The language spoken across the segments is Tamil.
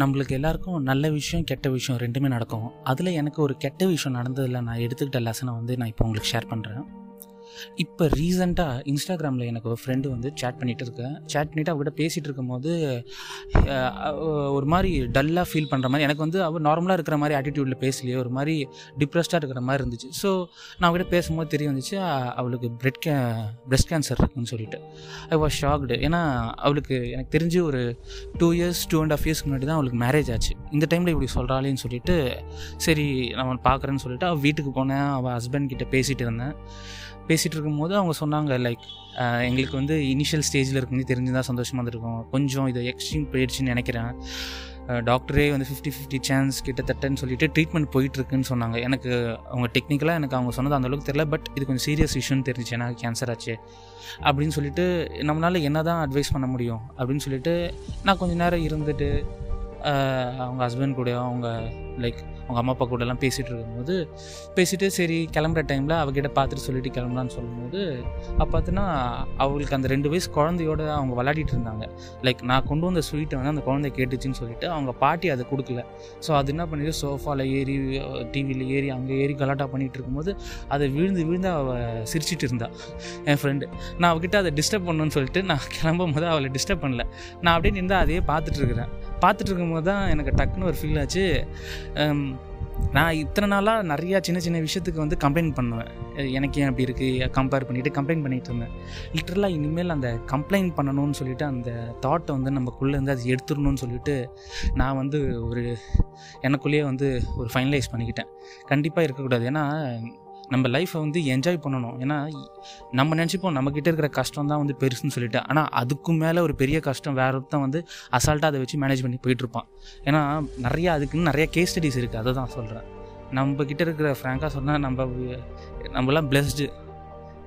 நம்மளுக்கு எல்லாருக்கும் நல்ல விஷயம் கெட்ட விஷயம் ரெண்டுமே நடக்கும். அதில் எனக்கு ஒரு கெட்ட விஷயம் நடந்ததில் நான் எடுத்துக்கிட்ட லெசனை வந்து நான் இப்போ உங்களுக்கு ஷேர் பண்ணுறேன் இப்போ ரீசெண்டாக இன்ஸ்டாகிராமில் எனக்கு ஒரு ஃப்ரெண்டு வந்து சேட் பண்ணிகிட்டு இருக்கேன் சேட் பண்ணிவிட்டு அவகிட்ட பேசிகிட்டு இருக்கும்போது ஒரு மாதிரி டல்லாக ஃபீல் பண்ணுற மாதிரி எனக்கு வந்து அவள் நார்மலாக இருக்கிற மாதிரி ஆட்டிடியூடில் பேசலையே ஒரு மாதிரி டிப்ரெஸ்டாக இருக்கிற மாதிரி இருந்துச்சு. ஸோ நான் அவகிட்ட பேசும்போது தெரிய வந்துச்சு அவளுக்கு பிரெட் கே பிரெஸ்ட் கேன்சர் இருக்குன்னு சொல்லிட்டு. ஐ வாஸ் ஷாக்டு ஏன்னா அவளுக்கு எனக்கு தெரிஞ்சு ஒரு two years two and half இயர்ஸ்க்கு முன்னாடி தான் அவளுக்கு மேரேஜ் ஆச்சு. இந்த டைமில் இப்படி சொல்கிறாளேன்னு சொல்லிட்டு சரி நான் பார்க்குறேன்னு சொல்லிட்டு அவள் வீட்டுக்கு போனேன். அவள் ஹஸ்பண்ட் கிட்ட பேசிகிட்டு இருந்தேன். பேசிகிட்டு இருக்கும்போது அவங்க சொன்னாங்க லைக் எங்களுக்கு வந்து இனிஷியல் ஸ்டேஜில் இருக்குன்னு தெரிஞ்சுதான் சந்தோஷமாக இருந்திருக்கும். கொஞ்சம் இது எக்ஸ்ட்ரீம் போயிடுச்சுன்னு நினைக்கிறேன். டாக்டரே வந்து ஃபிஃப்டி ஃபிஃப்டி சான்ஸ் கிட்டத்தட்டன்னு சொல்லிட்டு ட்ரீட்மெண்ட் போயிட்டுருக்குன்னு சொன்னாங்க. எனக்கு அவங்க டெக்னிக்கலாக எனக்கு அவங்க சொன்னது அந்தளவுக்கு தெரியல பட் இது கொஞ்சம் சீரியஸ் இஷ்யூன்னு தெரிஞ்சிச்சு. எனக்கு கேன்சர் ஆச்சு. அப்படின்னு சொல்லிட்டு நம்மளால் என்ன தான் அட்வைஸ் பண்ண முடியும்? அப்படின்னு சொல்லிட்டு நான் கொஞ்ச நேரம் இருந்துட்டு அவங்க ஹஸ்பண்ட் கூட அவங்க லைக் அவங்க அம்மா அப்பா கூடலாம் பேசிகிட்டு இருக்கும்போது பேசிட்டு சரி கிளம்புற டைமில் அவகிட்ட பார்த்துட்டு சொல்லிட்டு கிளம்பலான்னு சொல்லும்போது அப்போ பார்த்தினா அவங்களுக்கு அந்த ரெண்டு வயசு குழந்தையோட அவங்க விளையாடிட்டு இருந்தாங்க. லைக் நான் கொண்டு வந்த ஸ்வீட்டை வந்து அந்த குழந்தை கேட்டுச்சுன்னு சொல்லிட்டு அவங்க பாட்டி அதை கொடுக்கல. ஸோ அது என்ன பண்ணிட்டு சோஃபாவில் ஏறி டிவியில் ஏறி அங்கே ஏறி கலாட்டா பண்ணிகிட்டு இருக்கும்போது அதை விழுந்து விழுந்து அவள் சிரிச்சிட்டு இருந்தா. என் ஃப்ரெண்டு நான் அவகிட்ட அதை டிஸ்டர்ப் பண்ணணும்னு சொல்லிட்டு நான் கிளம்பும் போது அவளை டிஸ்டர்ப் பண்ணல. நான் அப்படியே நின்று அதையே பார்த்துட்டு இருக்கிறேன். பார்த்துட்டு இருக்கும்போது தான் எனக்கு டக்குன்னு ஒரு ஃபீல் ஆச்சு. நான் இத்தனை நாளாக நிறையா சின்ன சின்ன விஷயத்துக்கு வந்து கம்ப்ளைண்ட் பண்ணுவேன். எனக்கு ஏன் அப்படி இருக்குது கம்பேர் பண்ணிவிட்டு கம்ப்ளைண்ட் பண்ணிகிட்டு இருந்தேன். லிட்டரலாக இனிமேல் அந்த கம்ப்ளைண்ட் பண்ணணும்னு சொல்லிட்டு அந்த தாட்டை வந்து நமக்குள்ளேருந்து அது எடுத்துடணும்னு சொல்லிட்டு நான் வந்து ஒரு எனக்குள்ளேயே வந்து ஒரு ஃபைனலைஸ் பண்ணிக்கிட்டேன். கண்டிப்பாக இருக்கக்கூடாது. ஏன்னா நம்ம லைஃப்பை வந்து என்ஜாய் பண்ணணும். ஏன்னா நம்ம நினச்சிப்போம் நம்மக்கிட்ட இருக்கிற கஷ்டம் தான் வந்து பெருசுன்னு சொல்லிட்டு. ஆனால் அதுக்கும் மேலே ஒரு பெரிய கஷ்டம் வேற ஒருத்தன் வந்து அசால்ட்டாக அதை வச்சு மேனேஜ் பண்ணி போயிட்டுருப்பான். ஏன்னா நிறையா அதுக்குன்னு நிறைய கேஸ் ஸ்டடிஸ் இருக்குது அதை தான் சொல்கிறேன் நம்மக்கிட்ட இருக்கிற ஃப்ராங்காக சொன்னால் நம்ம நம்மலாம் பிளெஸ்டு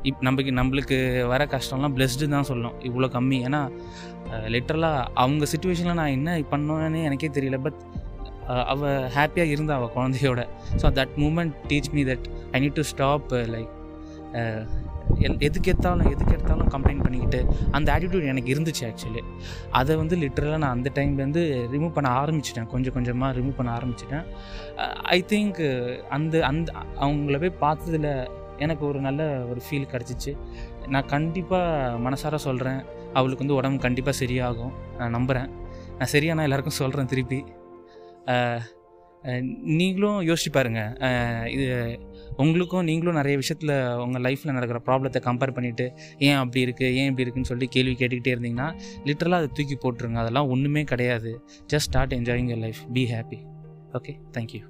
இப் நம்மக்கு நம்மளுக்கு வர கஷ்டம்லாம் பிளெஸ்டு தான் சொல்லணும். இவ்வளோ கம்மி. ஏன்னா லிட்டரலாக அவங்க சுச்சுவேஷனில் நான் என்ன பண்ணுவேன்னு எனக்கே தெரியல. பட் அவள் ஹாப்பியாக இருந்தா அவள் குழந்தையோட. So that moment teach me that I need to stop uh, uh, like எதுக்கு எடுத்தாலும் எதுக்கு எடுத்தாலும் கம்ப்ளைண்ட் பண்ணிக்கிட்டு அந்த ஆட்டிடியூட் எனக்கு இருந்துச்சு ஆக்சுவலி அதை வந்து லிட்டரலாக நான் அந்த டைம்லேருந்து ரிமூவ் பண்ண ஆரம்பிச்சிட்டேன். கொஞ்சம் கொஞ்சமாக ரிமூவ் பண்ண ஆரம்பிச்சிட்டேன். ஐ திங்க் uh, அந்த அந்த அவங்கள போய் பார்த்ததுல எனக்கு ஒரு நல்ல ஒரு ஃபீல் கிடச்சிச்சு. நான் கண்டிப்பாக மனசார சொல்கிறேன் அவளுக்கு வந்து உடம்பு கண்டிப்பாக சரியாகும். நான் நம்புகிறேன் நான் சரியான எல்லாருக்கும் சொல்கிறேன் திருப்பி. நீங்களும் யோசிச்சு பாருங்கள் இது உங்களுக்கும் நீங்களும் நிறைய விஷயத்தில் உங்கள் லைஃப்பில் நடக்கிற ப்ராப்ளத்தை கம்பேர் பண்ணிவிட்டு ஏன் அப்படி இருக்குது ஏன் இப்படி இருக்குன்னு சொல்லி கேள்வி கேட்டுக்கிட்டே இருந்தீங்கன்னா லிட்டரலாக அதை தூக்கி போட்டுருங்க. அதெல்லாம் ஒன்றுமே கிடையாது. Just start enjoying your life be happy okay thank you